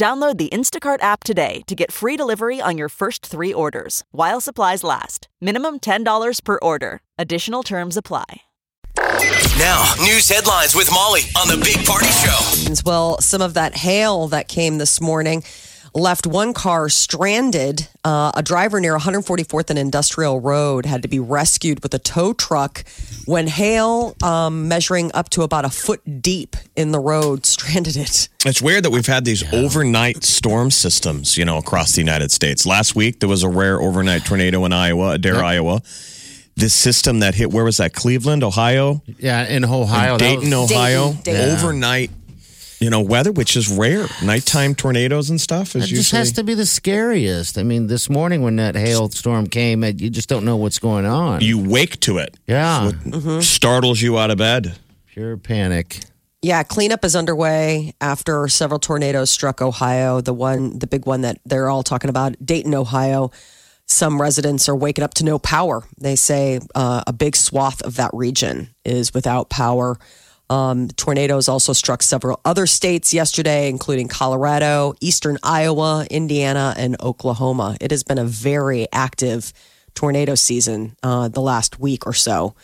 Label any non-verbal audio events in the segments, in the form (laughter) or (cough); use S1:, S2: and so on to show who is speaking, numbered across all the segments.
S1: Download the Instacart app today to get free delivery on your first three orders while supplies last. Minimum $10 per order. Additional terms apply.
S2: Now, news headlines with Molly on the Big Party Show.
S3: Well, some of that hail that came this morning left one car stranded. Uh, a driver near 144th and Industrial Road had to be rescued with a tow truck when hail, um, measuring up to about a foot deep in the road, (laughs) stranded it.
S4: It's weird that we've had these overnight storm systems, you know, across the United States. Last week there was a rare overnight tornado in Iowa, Adair, Iowa. This system that hit where was that? Cleveland, Ohio,
S5: Yeah, in Ohio. that
S4: Dayton,
S5: was-
S4: Ohio.
S3: Dayton, Dayton.
S4: Overnight, you know, weather, which is rare. Nighttime tornadoes and stuff is
S5: That just
S4: usually.
S5: has to be the scariest. I mean, this morning when that hailstorm came, you just don't know what's going on.
S4: you wake to it.
S5: yeah,
S4: Startles you out of bed.
S5: pure panic.
S3: Yeah, cleanup is underway after several tornadoes struck Ohio. The one, the big one that they're all talking about, Dayton, Ohio. Some residents are waking up to no power. They say uh, a big swath of that region is without power. Um, tornadoes also struck several other states yesterday, including Colorado, eastern Iowa, Indiana, and Oklahoma. It has been a very active tornado season uh, the last week or so.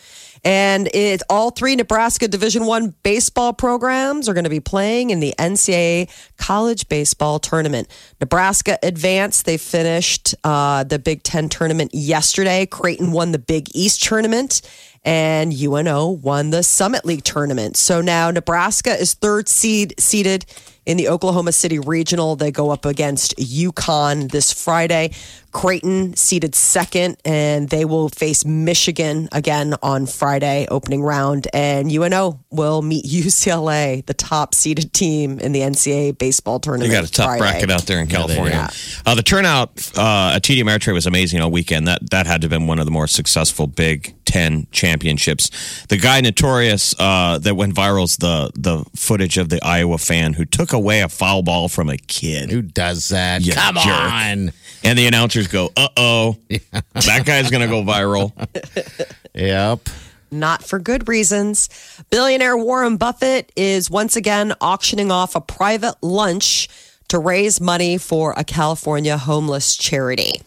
S3: And it all three Nebraska Division One baseball programs are going to be playing in the NCAA college baseball tournament. Nebraska advanced; they finished uh, the Big Ten tournament yesterday. Creighton won the Big East tournament, and UNO won the Summit League tournament. So now Nebraska is third seed seeded in the Oklahoma City Regional. They go up against UConn this Friday. Creighton seeded second, and they will face Michigan again on Friday, opening round. And UNO will meet (laughs) UCLA, the top seeded team in the NCAA baseball tournament.
S4: You got a tough
S3: Friday.
S4: bracket out there in California.
S3: Yeah.
S4: Uh, the turnout uh, at TD Ameritrade was amazing all weekend. That that had to have been one of the more successful Big Ten championships. The guy notorious uh, that went viral is the the footage of the Iowa fan who took away a foul ball from a kid.
S5: Who does that?
S4: You
S5: Come
S4: jerk.
S5: on.
S4: And the announcers go, "Uh oh, that guy's going to go viral." (laughs)
S5: Yep.
S3: not for good reasons. Billionaire Warren Buffett is once again auctioning off a private lunch to raise money for a California homeless charity.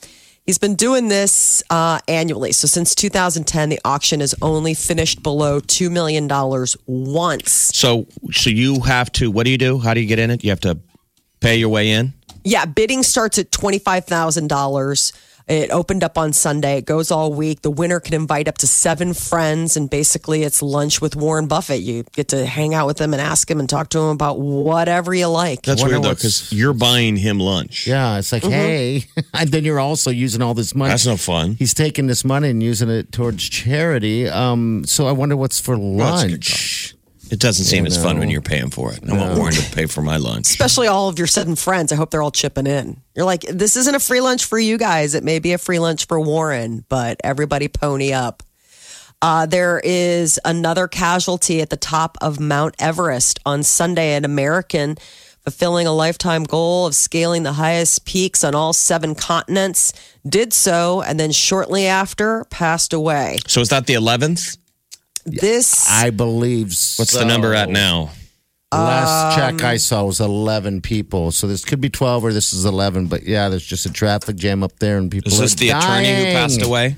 S3: He's been doing this uh, annually. So since 2010, the auction has only finished below $2 million once.
S4: So, so you have to. What do you do? How do you get in it? You have to pay your way in.
S3: Yeah, bidding starts at $25,000. It opened up on Sunday. It goes all week. The winner can invite up to seven friends, and basically, it's lunch with Warren Buffett. You get to hang out with him and ask him and talk to him about whatever you like.
S4: That's weird though, because you're buying him lunch.
S5: Yeah, it's like, hey, (laughs) and then you're also using all this money.
S4: That's no fun.
S5: He's taking this money and using it towards charity. Um, so I wonder what's for
S4: Well, it's-
S5: lunch.
S4: It doesn't seem as fun when you're paying for it. I want Warren to pay for my lunch.
S3: especially all of your sudden friends. I hope they're all chipping in. You're like, this isn't a free lunch for you guys. It may be a free lunch for Warren, but everybody pony up. Uh, there is another casualty at the top of Mount Everest on Sunday. An American fulfilling a lifetime goal of scaling the highest peaks on all seven continents did so, and then shortly after passed away.
S4: So is that the 11th?
S3: This
S5: I believe.
S4: What's the number at now?
S5: Last
S3: Um,
S5: check I saw was 11 people. So this could be 12 or this is 11. But yeah, there's just a traffic jam up there and people
S4: Is this
S5: are
S4: the attorney who passed away?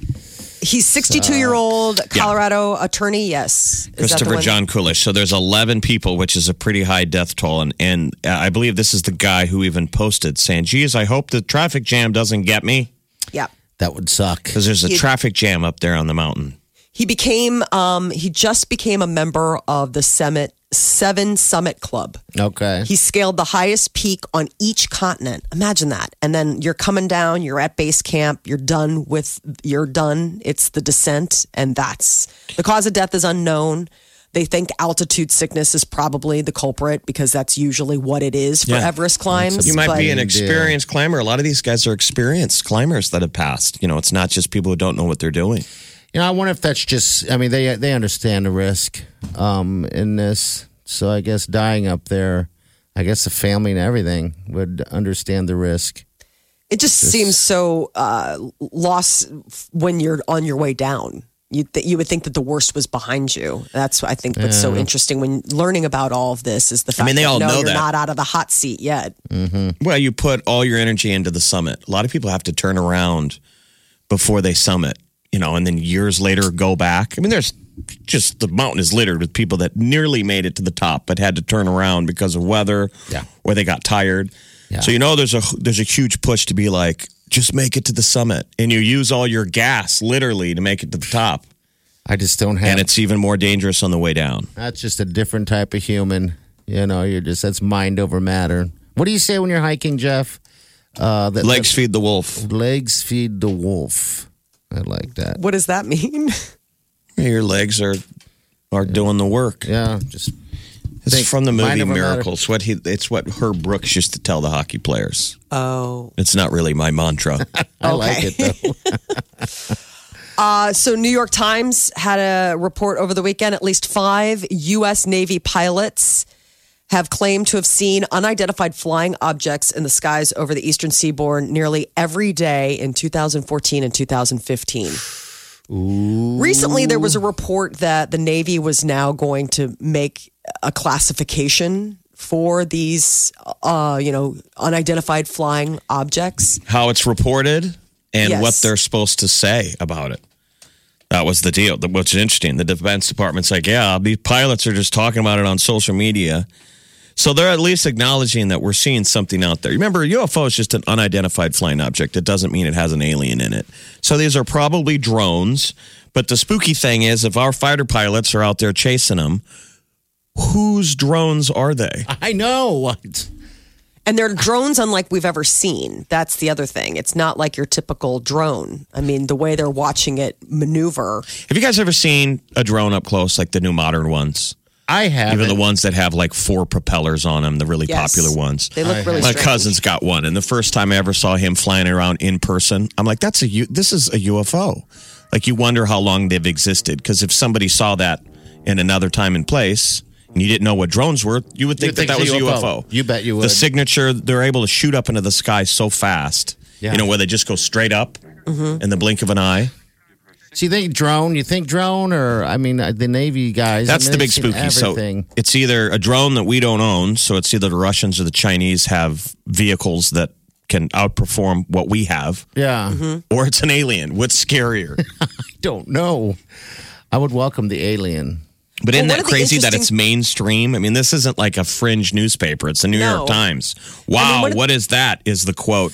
S3: he's 62 year old Colorado attorney. Yes, Is
S4: Christopher? John Kulish. So there's 11 people, which is a pretty high death toll. And, and uh, I believe this is the guy who even posted saying, geez, I hope the traffic jam doesn't get me.
S3: Yeah.
S5: That would suck.
S4: Because there's a
S3: He-
S4: traffic jam up there on the mountain.
S3: He became um he just became a member of the Summit Seven Summit Club.
S5: Okay.
S3: He scaled the highest peak on each continent. Imagine that. And then you're coming down, you're at base camp, you're done with you're done. It's the descent and that's the cause of death is unknown. They think altitude sickness is probably the culprit because that's usually what it is for
S4: Yeah.
S3: Everest climbs.
S4: You might
S3: but-
S4: be an
S5: deal.
S4: experienced climber. A lot of these guys are experienced climbers that have passed. You know, it's not just people who don't know what they're doing.
S5: You know, I wonder if that's just. I mean, they they understand the risk um, in this. So I guess dying up there, I guess the family and everything would understand the risk.
S3: It just seems so uh, lost when you're on your way down. You th- you would think that the worst was behind you. That's I think what's so interesting when learning about all of this is the fact I
S4: mean, they
S3: that
S4: all
S3: no,
S4: know
S3: you're
S4: that.
S3: not out of the hot seat yet.
S4: Well, you put all your energy into the summit. A lot of people have to turn around before they summit, you know, and then years later go back. I mean, there's just the mountain is littered with people that nearly made it to the top but had to turn around because of weather
S5: Yeah.
S4: or they got tired.
S5: Yeah.
S4: So you know there's a there's a huge push to be like just make it to the summit and you use all your gas literally to make it to the top.
S5: I just don't have.
S4: And it's even more dangerous on the way down.
S5: that's just a different type of human. You know, you're just that's mind over matter. What do you say when you're hiking, Jeff? Uh, that
S4: Legs feed the wolf.
S5: legs feed the wolf. I like that.
S3: What does that mean?
S4: Your legs are are doing the work.
S5: Yeah, just
S4: It's
S5: Think
S4: from the movie
S5: over matter.
S4: Miracles. What he it's what Herb Brooks used to tell the hockey players.
S3: oh,
S4: It's not really my mantra. (laughs)
S5: I like it though. (laughs)
S3: Uh, so, New York Times had a report over the weekend. At least five U.S. Navy pilots have claimed to have seen unidentified flying objects in the skies over the eastern seaboard nearly every day in 2014 and 2015. Recently, there was a report that the Navy was now going to make a classification for these, uh, you know, unidentified flying objects.
S4: How it's reported and
S3: Yes.
S4: what they're supposed to say about it. That was the deal. Which is interesting. The Defense Department's like, yeah, these pilots are just talking about it on social media. So they're at least acknowledging that we're seeing something out there. Remember, UFO is just an unidentified flying object. It doesn't mean it has an alien in it. So these are probably drones. But the spooky thing is, if our fighter pilots are out there chasing them, whose drones are they? (laughs)
S5: I know.
S3: And they're drones unlike we've ever seen. That's the other thing. It's not like your typical drone. I mean, the way they're watching it maneuver.
S4: Have you guys ever seen a drone up close, like the new modern ones?
S5: I have
S4: Even the ones that have like four propellers on them, the really
S3: Yes.
S4: popular ones.
S3: They look really
S4: My
S3: strange.
S4: cousin's got one, and the first time I ever saw him flying around in person, I'm like, "That's a U- this is a UFO." Like you wonder how long they've existed because if somebody saw that in another time and place, and you didn't know what drones were, you would think
S5: You'd think
S4: that that was a
S5: a
S4: UFO.
S5: UFO. You bet you would.
S4: The signature, they're able to shoot up into the sky so fast.
S5: Yeah.
S4: You know where they just go straight up
S3: Mm-hmm.
S4: in the blink of an eye.
S5: So you think drone? You think drone, or I mean, uh, the Navy guys?
S4: That's
S5: I mean,
S4: the big
S5: they've seen
S4: spooky. So it's either a drone that we don't own, so it's either the Russians or the Chinese have vehicles that can outperform what we have,
S5: yeah,
S4: or it's an alien. What's scarier? (laughs)
S5: I don't know. I would welcome the alien.
S4: But isn't that
S3: of the
S4: crazy that it's mainstream? I mean, this isn't like a fringe newspaper. It's the New
S3: No.
S4: York Times. Wow,
S3: one of-
S4: what is that? Is the quote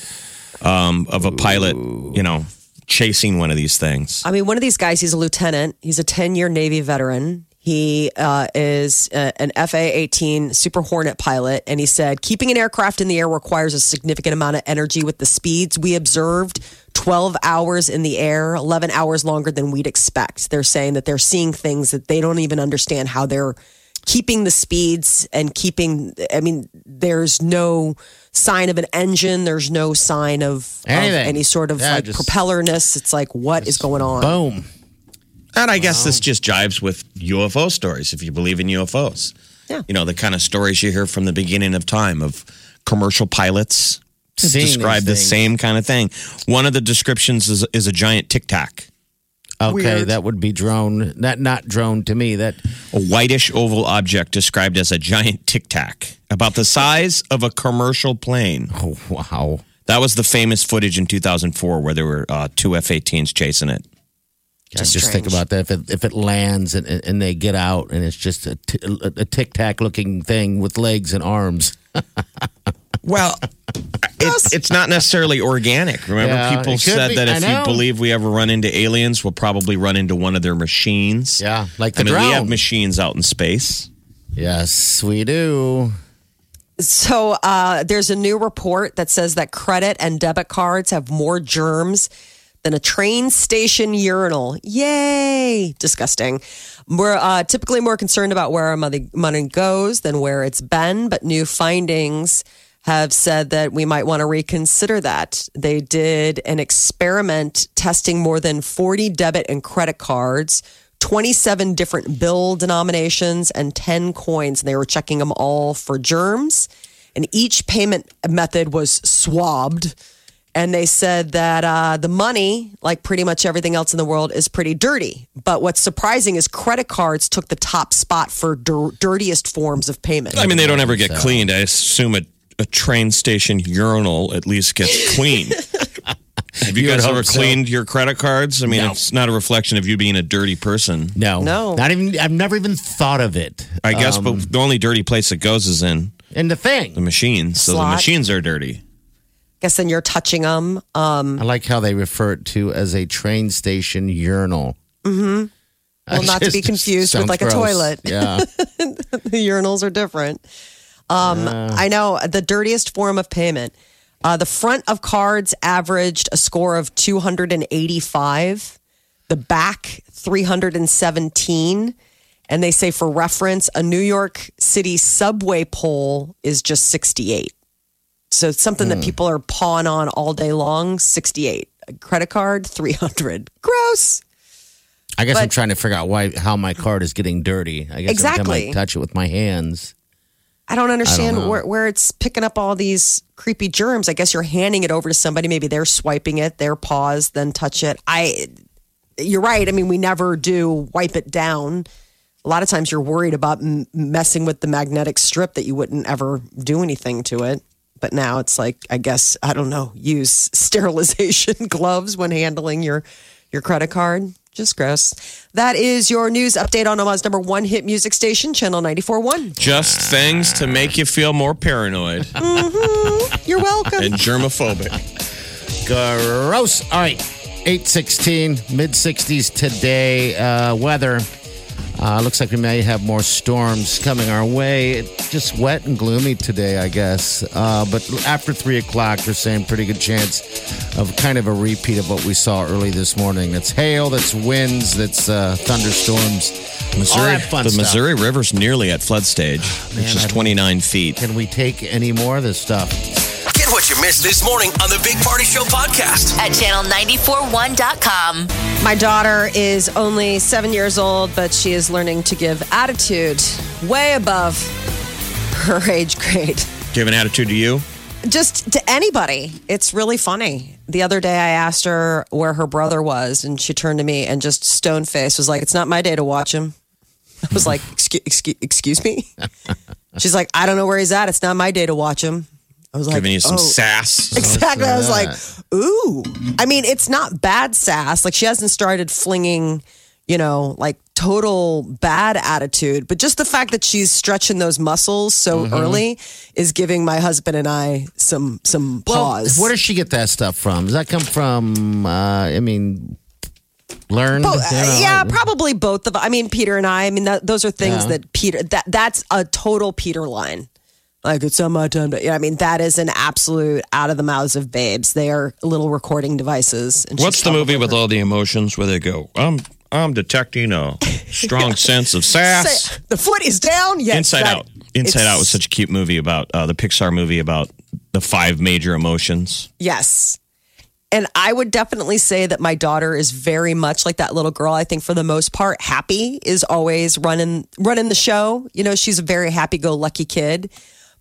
S4: um, of a pilot, you know, chasing one of these things.
S3: I mean, one of these guys, he's a lieutenant. He's a 10 year Navy veteran. He uh, is uh, an FA 18 Super Hornet pilot. And he said, keeping an aircraft in the air requires a significant amount of energy with the speeds we observed 12 hours in the air, 11 hours longer than we'd expect. They're saying that they're seeing things that they don't even understand how they're keeping the speeds and keeping, I mean, there's no sign of an engine, there's no sign of, of any sort of
S5: Yeah,
S3: like
S5: just-
S3: propellerness. It's like, what is going on?
S5: Boom.
S4: And I guess this just jives with UFO stories, if you believe in UFOs.
S3: Yeah.
S4: You know, the kind of stories you hear from the beginning of time of commercial pilots
S5: Seeing
S4: describe the same kind of thing. One of the descriptions is, is a giant tic tac,
S5: Okay,
S3: Weird.
S5: that would be drone. Not not drone to me. That
S4: a whitish oval object described as a giant tic tac, about the size of a commercial plane. (laughs)
S5: oh wow.
S4: That was the famous footage in 2004 where there were uh, two F 18s chasing it.
S5: I just think about that. If it, if it lands and, and they get out and it's just a, t- a tic tac looking thing with legs and arms. (laughs)
S4: Well, it, it's not necessarily organic. Remember,
S5: Yeah,
S4: people said
S5: be.
S4: that if you believe we ever run into aliens, we'll probably run into one of their machines.
S5: Yeah, like the
S4: I mean, we have machines out in space.
S5: Yes, we do.
S3: So uh, there's a new report that says that credit and debit cards have more germs than a train station urinal. Yay! Disgusting. We're uh, typically more concerned about where our money, money goes than where it's been, but new findings have said that we might want to reconsider that. They did an experiment testing more than 40 debit and credit cards, 27 different bill denominations, and 10 coins. And they were checking them all for germs. And each payment method was swabbed. And they said that uh, the money, like pretty much everything else in the world, is pretty dirty. But what's surprising is credit cards took the top spot for dir- dirtiest forms of payment.
S4: I mean, they don't ever get cleaned. I assume a, a train station urinal at least gets (laughs) cleaned. Have you,
S5: You
S4: guys ever
S5: hope so.
S4: cleaned your credit cards? I mean,
S5: No.
S4: it's not a reflection of you being a dirty person.
S5: No,
S3: No.
S5: not even. I've never even thought of it.
S4: I guess,
S5: Um,
S4: but the only dirty place it goes is in
S5: in the thing,
S4: the
S5: thing,
S4: machines. So the machines are dirty.
S3: guess then you're touching them. Um,
S5: I like how they refer it to as a train station urinal. Mm-hmm. (laughs)
S3: Well, not to be confused with, like, a toilet.
S5: Yeah, (laughs)
S3: the urinals are different. Um, I know the dirtiest form of payment. Uh, the front of cards averaged a score of 285, the back 317. And they say, for reference, a New York City subway pole is just 68. So it's something that people are pawing on all day long 68. A credit card, 300. Gross.
S5: I guess I'm trying to figure out why how my card is getting dirty. I guess every time
S3: Exactly.
S5: I touch it with my hands.
S3: I don't understand
S5: know.
S3: where, where it's picking up all these creepy germs. I guess you're handing it over to somebody. Maybe they're swiping it, their paws, then touch it. I, you're right. I mean, we never do wipe it down. A lot of times you're worried about m- messing with the magnetic strip that you wouldn't ever do anything to it. But now it's like, I guess, I don't know, use (laughs) sterilization (laughs) gloves when handling your, your credit card. Just gross. That is your news update on Omaha's number one hit music station, Channel 94.1.
S4: Just things to make you feel more paranoid (laughs)
S3: You're welcome.
S4: and germophobic.
S5: Gross. All right. 816, mid 60s today. Uh, weather. Uh, looks like we may have more storms coming our way. It's just wet and gloomy today, I guess. Uh, but after 3 o'clock, they're saying pretty good chance of kind of a repeat of what we saw early this morning. That's hail, that's winds, that's uh, thunderstorms. All
S4: Missouri, the
S5: stuff.
S4: Missouri River's nearly at flood stage, which
S5: man,
S4: is 29 feet.
S5: Can we take any more of this stuff?
S2: Get what you missed this morning on the Big Party Show podcast.
S6: at channel941.com.
S3: My daughter is only seven years old, but she is learning to give attitude way above her (laughs) age grade.
S4: Give an attitude to you.
S3: Just to anybody. It's really funny. The other day I asked her where her brother was, and she turned to me and just stone faced was like, It's not my day to watch him. (laughs) I was like, Excuse, excuse, excuse me? (laughs) She's like, I don't know where he's at. It's not my day to watch him. I was like,
S4: Giving you some
S3: "Oh."
S4: sass. (laughs)
S3: Exactly. I was like, ooh. I mean, it's not bad sass. Like she hasn't started flinging, you know, like total bad attitude, but just the fact that she's stretching those muscles so
S5: Mm-hmm.
S3: early is giving my husband and I some some pause.
S5: Where does she get that stuff from? Does that come from, uh, I mean, learn
S3: Bo-
S5: you know?
S3: yeah, probably both of. I mean, Peter and I. I mean, that, those are things
S5: Yeah.
S3: that Peter. That that's a total Peter line. Like it's not my time to. Yeah, I mean, that is an absolute out of the mouths of babes. They are little recording devices. And
S4: What's the movie with all the emotions where they go, I'm I'm detecting a strong (laughs) sense of sass.
S3: The foot is down. Yes,
S4: Inside
S3: that-
S4: Out. Inside Out was such a cute movie about uh, the Pixar movie about the five major emotions.
S3: Yes. And I would definitely say that my daughter is very much like that little girl. I think for the most part, happy is always running running the show. You know, she's a very happy go lucky kid.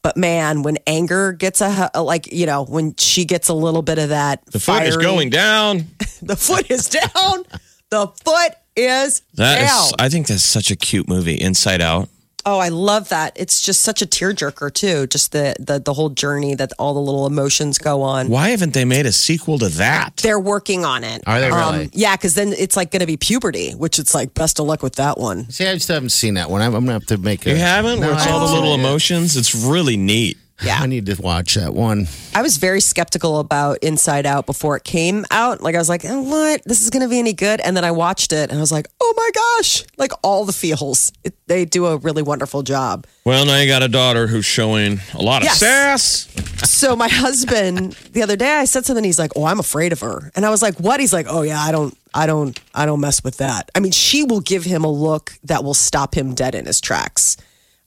S3: But man, when anger gets a like, you know, when she gets a little bit of that,
S4: The foot is going down. (laughs)
S3: The foot is down. the foot is
S4: That
S3: down.
S4: is, I think that's such a cute movie. Inside Out.
S3: Oh, I love that. It's just such a tearjerker too. Just the the the whole journey that all the little emotions go on.
S4: Why haven't they made a sequel to that?
S3: They're working on it.
S5: Are they um, really?
S3: yeah, because then it's like going to be puberty, which it's like best of luck with that one.
S5: See, I just haven't seen that one. I'm, I'm going to have to make a.
S4: You haven't?
S5: No,
S4: Where it's
S5: I
S4: all the
S5: haven't
S4: little
S5: seen it yet.
S4: emotions? It's really neat.
S3: Yeah.
S5: I need to watch that one.
S3: I was very skeptical about Inside Out before it came out. Like I was like, oh, "What? This is going to be any good?" And then I watched it, and I was like, "Oh my gosh!" Like all the feels. It, they do a really wonderful job.
S4: Well, now you got a daughter who's showing a lot of
S3: Yes.
S4: sass.
S3: So my husband, the other day, I said something. He's like, "Oh, I'm afraid of her," and I was like, "What?" He's like, "Oh yeah, I don't, I don't, I don't mess with that." I mean, she will give him a look that will stop him dead in his tracks.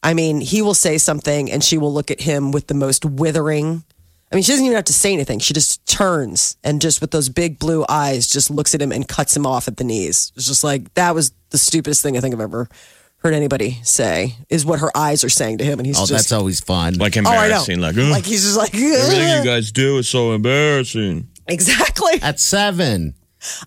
S3: I mean, he will say something, and she will look at him with the most withering. I mean, she doesn't even have to say anything. She just turns and just with those big blue eyes, just looks at him and cuts him off at the knees. It's just like that was the stupidest thing I think I've ever heard anybody say. Is what her eyes are saying to him, and he's
S5: Oh,
S3: just
S5: that's always fun.
S4: Like
S3: Oh,
S4: embarrassing. like, "Ugh,
S3: like he's just like
S4: everything you guys do is so embarrassing.
S3: exactly.
S5: At seven.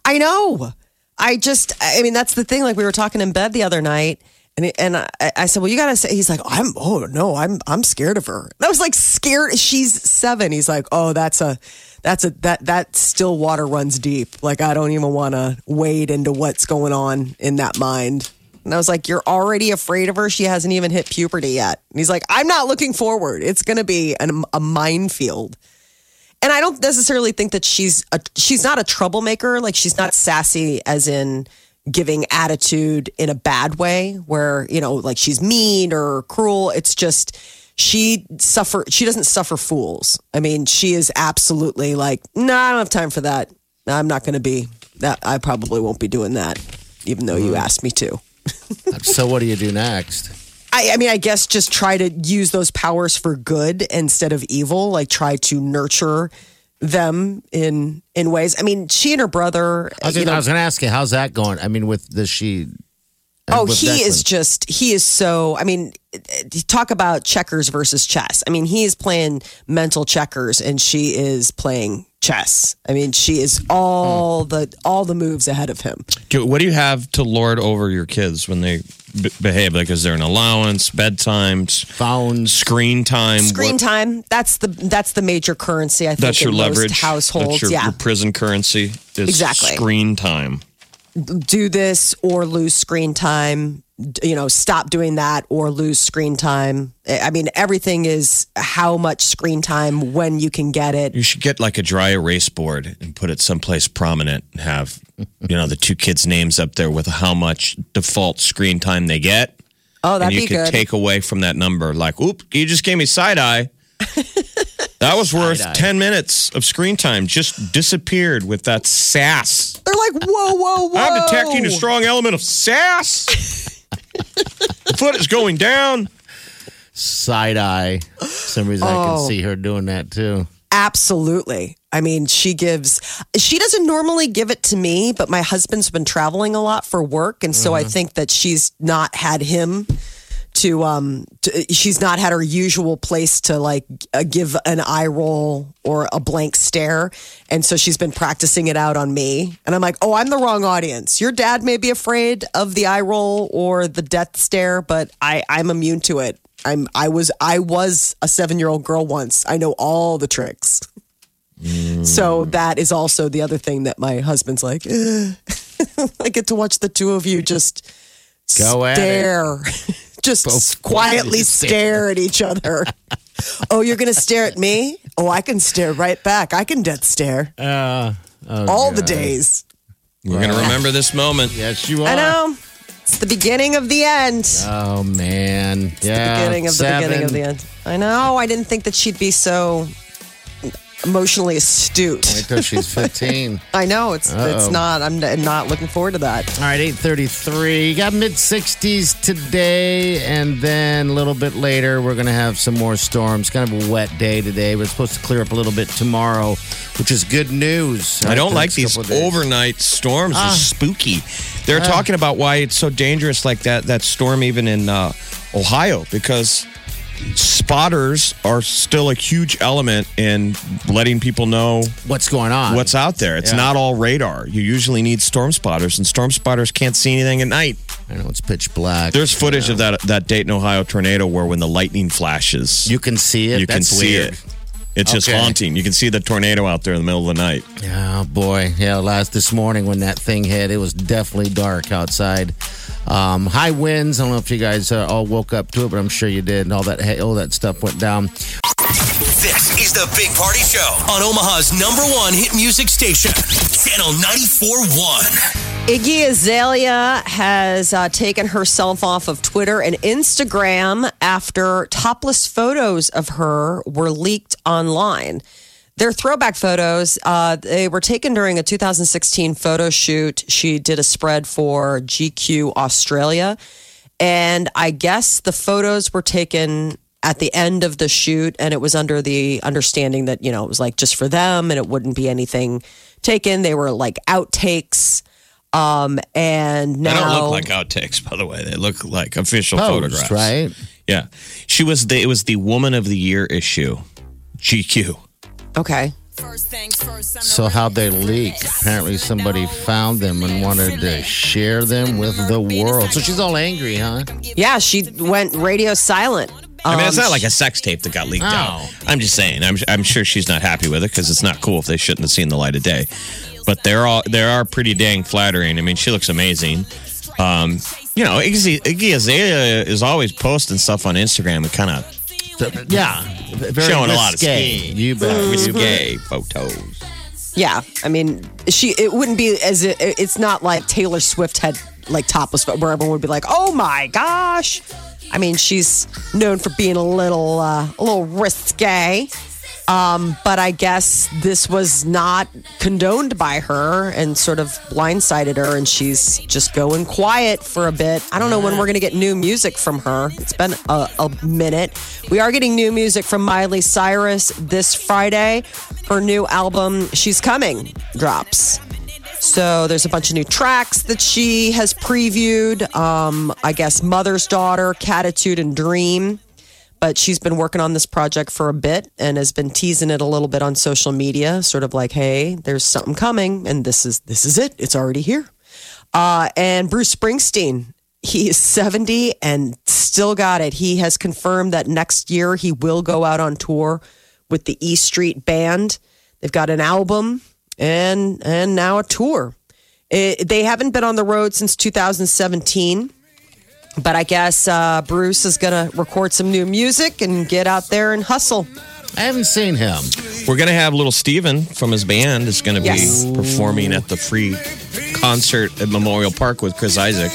S3: I know. I just, I mean, that's the thing. Like we were talking in bed the other night, and and I, I said, well, you gotta say. He's like, I'm. Oh no, I'm. I'm scared of her. And I was like, scared. She's seven. He's like, oh, that's a, that's a that that still water runs deep. Like I don't even want to wade into what's going on in that mind. And I was like, you're already afraid of her. She hasn't even hit puberty yet. And he's like, I'm not looking forward. It's gonna be an, a minefield and I don't necessarily think that she's a, she's not a troublemaker. Like she's not sassy, as in giving attitude in a bad way, where you know, like she's mean or cruel. It's just she suffer. She doesn't suffer fools. I mean, she is absolutely like, no, I don't have time for that. I'm not going to be that. I probably won't be doing that, even though you mm-hmm. asked me to. (laughs)
S5: so what do you do next?
S3: I, I mean, I guess just try to use those powers for good instead of evil. Like try to nurture them in in ways. I mean, she and her brother.
S5: I was,
S3: you
S5: gonna-
S3: know,
S5: going to ask you, how's that going? I mean, with the she.
S3: Oh,
S5: with
S3: he is just he is so. I mean, talk about checkers versus chess. I mean, he is playing mental checkers, and she is playing chess. I mean, she is all mm. the all the moves ahead of him.
S4: What do you have to lord over your kids when they b- behave? Like, is there an allowance, bedtimes,
S5: phones.
S4: screen time?
S3: Screen
S4: What-
S3: time. That's the that's the major currency. I think
S4: That's your
S3: in most
S4: leverage.
S3: households.
S4: That's your,
S3: yeah,
S4: your prison currency. Is
S3: Exactly.
S4: Screen time.
S3: Do this or lose screen time you know stop doing that or lose screen time i mean everything is how much screen time when you can get it
S4: You should get like a dry erase board and put it someplace prominent and have, you know, the two kids' names up there with how much default screen time they get.
S3: oh
S4: and
S3: that'd
S4: you
S3: be
S4: could
S3: good
S4: take away from that number, like, oop, you just gave me side eye. (laughs) that was worth
S5: Side-eye.
S4: 10 minutes of screen time, just disappeared with that sass.
S3: they're like whoa whoa whoa
S4: I'm detecting a strong element of sass. the foot is going down.
S5: Side eye. For some reason, I can
S3: Oh.
S5: see her doing that too.
S3: Absolutely. I mean, she gives, she doesn't normally give it to me, but my husband's been traveling a lot for work. And so I mm-hmm. think that she's not had him to, um, to, she's not had her usual place to like uh, give an eye roll or a blank stare. And so she's been practicing it out on me. And I'm like, oh, I'm the wrong audience. Your dad may be afraid of the eye roll or the death stare, but I, I'm immune to it. I'm I was I was a seven year old girl once. I know all the tricks. So that is also the other thing that my husband's like. (laughs) I get to watch the two of you just
S5: Go at it. (laughs)
S3: stare, just
S5: Both
S3: quietly
S5: quietly
S3: stare at each other. oh, you're gonna stare at me? Oh, I can stare right back. I can death stare
S5: Uh, oh,
S3: all the days.
S4: We're going to remember this moment.
S5: Yes, you are.
S3: I know. It's the beginning of the end.
S5: Oh man, yeah.
S3: The beginning of the beginning of the end. I know. I didn't think that she'd be so emotionally astute.
S5: Wait till she's (laughs) fifteen.
S3: I know it's it's
S5: Uh-oh.
S3: not. I'm not looking forward to that.
S5: All right, 833. You got mid 60s today, and then a little bit later, we're going to have some more storms. Kind of a wet day today, but it's supposed to clear up a little bit tomorrow, which is good news.
S4: I don't
S5: The
S4: like these
S5: couple of days.
S4: overnight storms.
S3: Ah.
S4: They're spooky. They're talking about why it's so dangerous, like that that storm even in uh, Ohio, because spotters are still a huge element in letting people know
S5: What's going on?
S4: what's out there. It's
S5: Yeah.
S4: not all radar. You usually need storm spotters, and storm spotters can't see anything at night.
S5: I know it's pitch black.
S4: There's footage of that that Dayton, Ohio tornado where when the lightning flashes,
S5: You can see it.
S4: you can see
S5: weird.
S4: it. It's just haunting. You can see the tornado out there in the middle of the night.
S5: Oh boy, yeah. Last this morning when that thing hit, it was definitely dark outside. Um, high winds. I don't know if you guys uh, all woke up to it, but I'm sure you did. And all that, all that stuff went down.
S2: This is the Big Party Show on Omaha's number one hit music station, Channel 94.1.
S3: Iggy Azalea has uh, taken herself off of Twitter and Instagram after topless photos of her were leaked online. They're throwback photos. Uh, they were taken during a 2016 photo shoot. She did a spread for GQ Australia. And I guess the photos were taken at the end of the shoot, and it was under the understanding that, you know, it was like just for them and it wouldn't be anything taken. They were like outtakes. Um, and
S4: They don't look like outtakes, by the way. They look like official
S5: Posed,
S4: photographs.
S5: right?
S4: Yeah. She was the it was the woman of the year issue. GQ.
S3: okay.
S5: So how'd they leak? Apparently somebody found them and wanted to share them with the world. So she's all angry, huh?
S3: Yeah, she went radio silent.
S4: I mean, it's
S3: Um,
S4: not like a sex tape that got leaked out. I'm just saying. I'm, I'm sure she's not happy with it because it's not cool if they shouldn't have seen the light of day. But they're all they are pretty dang flattering. I mean, she looks amazing. Um, you know, Iggy, Iggy Azalea is always posting stuff on Instagram and kind of
S5: Yeah. Very
S4: showing a lot of
S5: risque.
S4: skin.
S5: You bet. You bet.
S4: risque photos.
S3: Yeah, I mean, she. It wouldn't be as it, it's not like Taylor Swift had like topless, but where everyone would be like, "Oh my gosh!" I mean, she's known for being a little, uh, a little risque. Um, but I guess this was not condoned by her and sort of blindsided her, and she's just going quiet for a bit. I don't know when we're going to get new music from her. It's been a, a minute. We are getting new music from Miley Cyrus this Friday. Her new album, She's Coming, drops. So there's a bunch of new tracks that she has previewed. Um, I guess Mother's Daughter, Cattitude, and Dream. But she's been working on this project for a bit and has been teasing it a little bit on social media, sort of like, "Hey, there's something coming, and this is this is it. It's already here." Uh, and Bruce Springsteen, he is 70 and still got it. He has confirmed that next year he will go out on tour with the E Street Band. They've got an album and and now a tour. It, they haven't been on the road since 2017. But I guess uh, Bruce is going to record some new music and get out there and hustle.
S5: I haven't seen him.
S4: We're going to have little Steven from his band is going to
S3: Yes.
S4: be performing at the free concert at Memorial Park with Chris Isaak.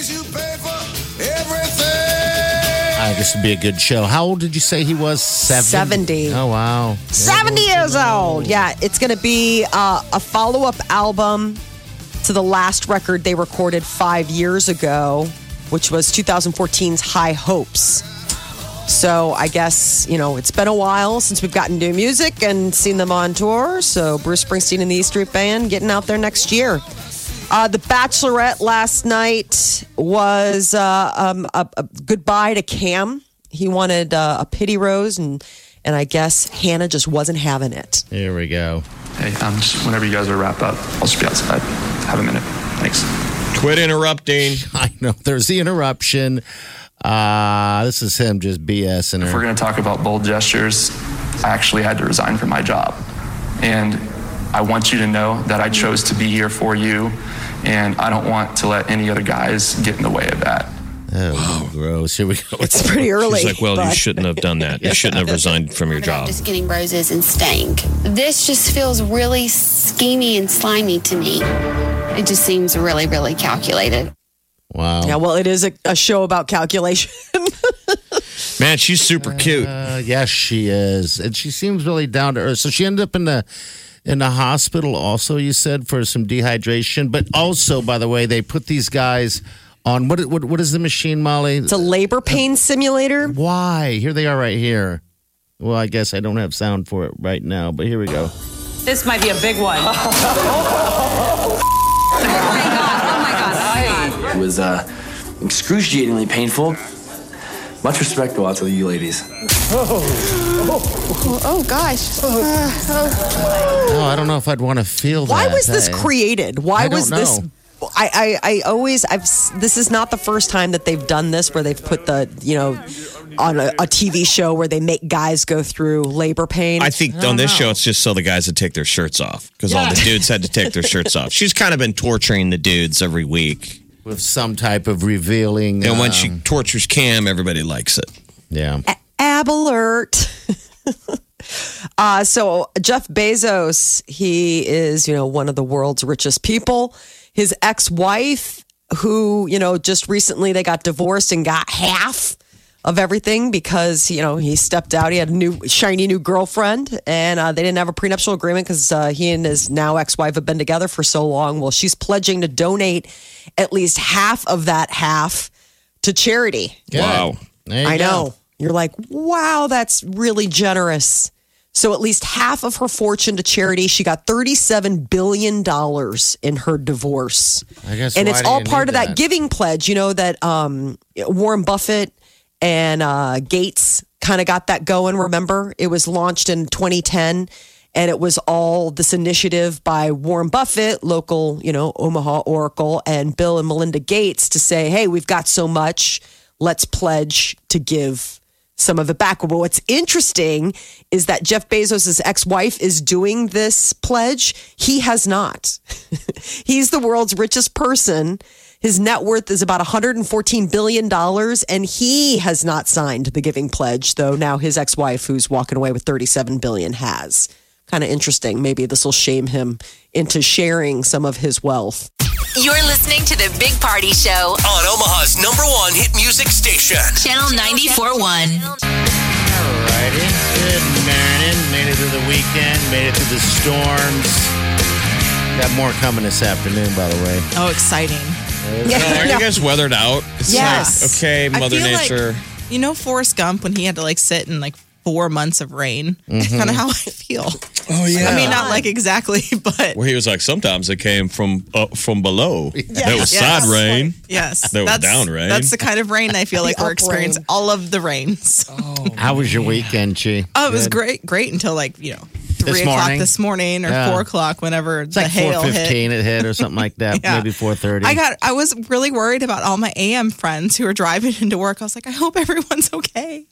S5: I guess it'd be a good show. How old did you say he was? Seven?
S3: 70.
S5: Oh, wow.
S3: 70 years old. Yeah, it's going to be uh, a follow up album to the last record they recorded five years ago, which was 2014's High Hopes. So I guess, you know, it's been a while since we've gotten new music and seen them on tour. So Bruce Springsteen and the E Street Band getting out there next year. Uh, the Bachelorette last night was uh, um, a, a goodbye to Cam. He wanted uh, a pity rose, and and I guess Hannah just wasn't having it.
S5: Here we go.
S7: Hey, um, just whenever you guys are wrapped up, I'll just be outside. Have a minute. Thanks.
S4: Quit interrupting. (laughs)
S5: I know. There's the interruption. Uh, this is him just BSing
S7: If we're going to talk about bold gestures, I actually had to resign from my job. And I want you to know that I chose to be here for you, and I don't want to let any other guys get in the way of that.
S5: Oh, gross. Here we go.
S3: It's pretty early.
S4: She's like, well, you shouldn't have done that. You shouldn't have resigned from your job.
S8: Just getting roses and staying. This just feels really schemy and slimy to me. It just seems really, really calculated.
S5: Wow.
S3: Yeah, well, it is a, a show about calculation. (laughs)
S4: Man, she's super cute.
S5: Uh, yes, she is, and she seems really down to earth. So she ended up in the in the hospital. Also, you said for some dehydration, but also, by the way, they put these guys on what? What, what is the machine, Molly?
S3: it's a labor pain simulator.
S5: Why? Here they are, right here. Well, I guess I don't have sound for it right now, but here we go.
S9: This might be a big one. (laughs) oh my god! Oh my god! Oh my god!
S10: It was uh, excruciatingly painful. Much respect go out to you ladies.
S8: Oh, gosh.
S5: Oh, I don't know if I'd want to feel that.
S3: Why was this
S5: Hey.
S3: created? Why
S5: I don't
S3: was this? I, I, I always I've this is not the first time that they've done this where they've put the you know on a, a TV show where they make guys go through labor pain.
S4: I think on this show, it's just so the guys would take their shirts off because all the dudes had to take their shirts off. She's kind of been torturing the dudes every week.
S5: with some type of revealing?
S4: And when
S5: um,
S4: she tortures Cam, everybody likes it.
S5: yeah,
S3: Ab alert. (laughs) Uh, so Jeff Bezos, he is, you know, one of the world's richest people. His ex-wife, who, you know, just recently they got divorced and got half of everything because, you know, he stepped out. He had a new shiny new girlfriend and uh, they didn't have a prenuptial agreement because uh, he and his now ex-wife have been together for so long. Well, she's pledging to donate at least half of that half to charity.
S5: Good.
S4: Wow.
S5: There you
S3: I
S5: go.
S3: know. You're like, wow, that's really generous. So at least half of her fortune to charity. She got $37 billion in her divorce.
S5: I guess
S3: and it's all part of that
S5: that?
S3: giving pledge. You know, that um, Warren Buffett and uh, Gates kind of got that going, remember? It was launched in 2010. And it was all this initiative by Warren Buffett, local, you know, Omaha Oracle, and Bill and Melinda Gates to say, hey, we've got so much. Let's pledge to give some of it back. But what's interesting is that Jeff Bezos' ex wife is doing this pledge. He has not. (laughs) He's the world's richest person. His net worth is about $114 billion, and he has not signed the giving pledge, though now his ex wife, who's walking away with 37 billion, has. Kind of interesting. Maybe this will shame him into sharing some of his wealth.
S6: You're listening to the Big Party Show,
S2: On Omaha's number one hit music station.
S6: Channel 94.1.
S5: Alrighty. Good morning. Made it through the weekend. Made it through the storms. Got more coming this afternoon, by the way.
S11: Oh, exciting.
S4: Are (laughs) you guys weathered out? It's
S3: Yes.
S4: like, okay,
S11: I
S4: Mother
S11: feel like-
S4: Nature.
S11: You know Forrest Gump when he had to like sit in like four months of rain? That's kind of how I feel.
S4: oh yeah.
S11: I mean, not like exactly, (laughs) but
S4: where he was like, sometimes it came from uh, from below. There was
S11: Yes.
S4: side rain.
S11: yes.
S4: There was
S11: that's,
S4: down rain.
S11: That's the kind of rain I feel (laughs) like we're experiencing
S3: rain.
S11: all of the rains. (laughs)
S5: How was your weekend, Chi?
S11: Oh, it was great, great until like, you know, three
S5: This
S11: o'clock
S5: morning?
S11: this morning or
S5: Yeah.
S11: four o'clock whenever
S5: It's
S11: the
S5: like
S11: hail
S5: four
S11: hit.
S5: it hit or something like that.
S11: Yeah.
S5: Maybe four thirty.
S11: I got I was really worried about all my AM friends who were driving into work. I was like, I hope everyone's okay.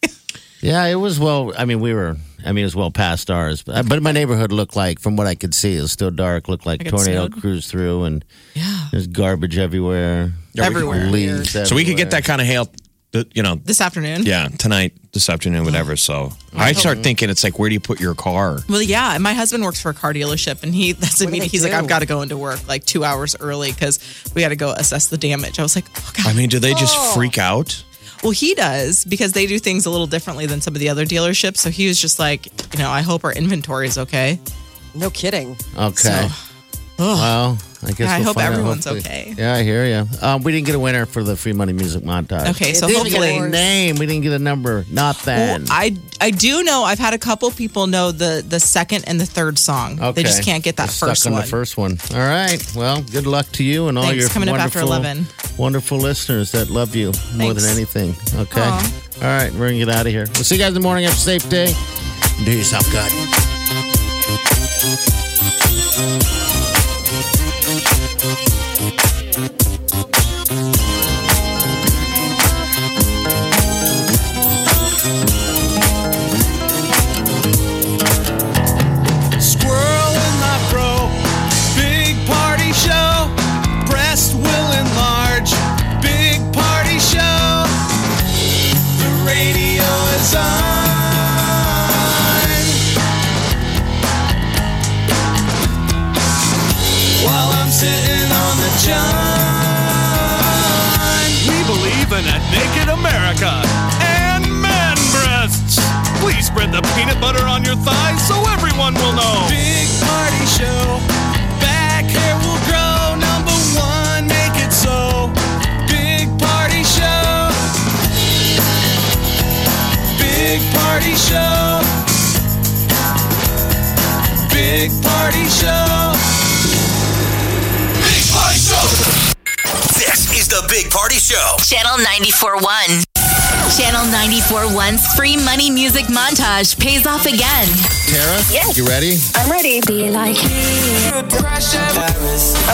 S5: Yeah, it was well. I mean, we were. I mean, it was well past ours, but, but my neighborhood looked like, from what I could see, it was still dark. Looked like
S11: Like
S5: tornado
S11: snowed?
S5: cruised through, and
S11: Yeah.
S5: there's garbage everywhere.
S11: Everywhere.
S5: Leaves.
S4: So we could get that kind of hail, you know,
S11: This afternoon.
S4: yeah, tonight, this afternoon, oh. whatever. So I start thinking it's like, where do you put your car?
S11: Well, yeah, my husband works for a car dealership, and he (laughs) that's
S3: do
S11: immediate.
S3: they
S11: He's like. I've got to go into work like two hours early because we got to go assess the damage. I was like, oh god.
S4: I mean, do they just oh. freak out?
S11: Well, he does because they do things a little differently than some of the other dealerships. So he was just like, you know, I hope our inventory is okay.
S3: No kidding.
S5: Okay. well, I guess
S11: I
S5: we'll
S11: hope everyone's okay.
S5: Yeah, I hear you. Um, we didn't get a winner for the free money music montage.
S11: Okay, so
S5: didn't get
S11: hopefully-
S5: a name. We didn't get a number. Not
S11: Well. I I do know I've had a couple people know the the second and the third song.
S5: Okay.
S11: They just can't get that
S5: They're
S11: first
S5: stuck on
S11: one.
S5: the first one. All right. Well, good luck to you and all
S11: Thanks.
S5: your
S11: Coming up after
S5: wonderful,
S11: 11.
S5: wonderful listeners that love you more
S11: Thanks.
S5: than anything. Okay.
S11: Aw.
S5: All right. We're going to get out of here. We'll see you guys in the morning. Have a safe day. Do yourself good.
S12: Squirrel the peanut butter on your thighs so everyone will know. Big party show. Back hair will grow. Number one, make it so. Big party show. Big party show. Big party show.
S2: Big Party Show. This is the Big Party Show.
S6: Channel 94.1. Channel 94.1's free money music montage pays off again.
S5: Tara?
S8: Yes.
S5: You ready?
S8: I'm ready. Be like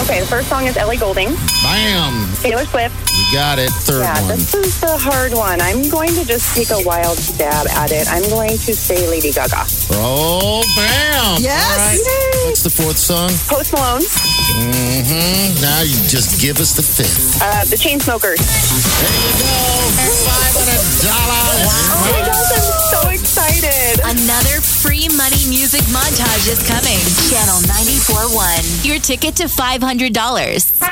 S8: Okay, the first song is Ellie Goulding,
S5: Bam.
S8: Taylor Swift.
S5: You got it. Third
S8: Yeah,
S5: one.
S8: this is the hard one. I'm going to just take a wild stab at it. I'm going to say Lady Gaga.
S5: Oh, bam.
S3: Yes.
S5: All right. What's the fourth song?
S8: Post Malone,
S5: Mm-hmm. Now you just give us the fifth.
S8: uh, The Chainsmokers.
S5: There you go. $500.
S8: Oh my gosh, I'm so excited.
S6: Another free free money music montage is coming. Channel 94.1. Your ticket to $500.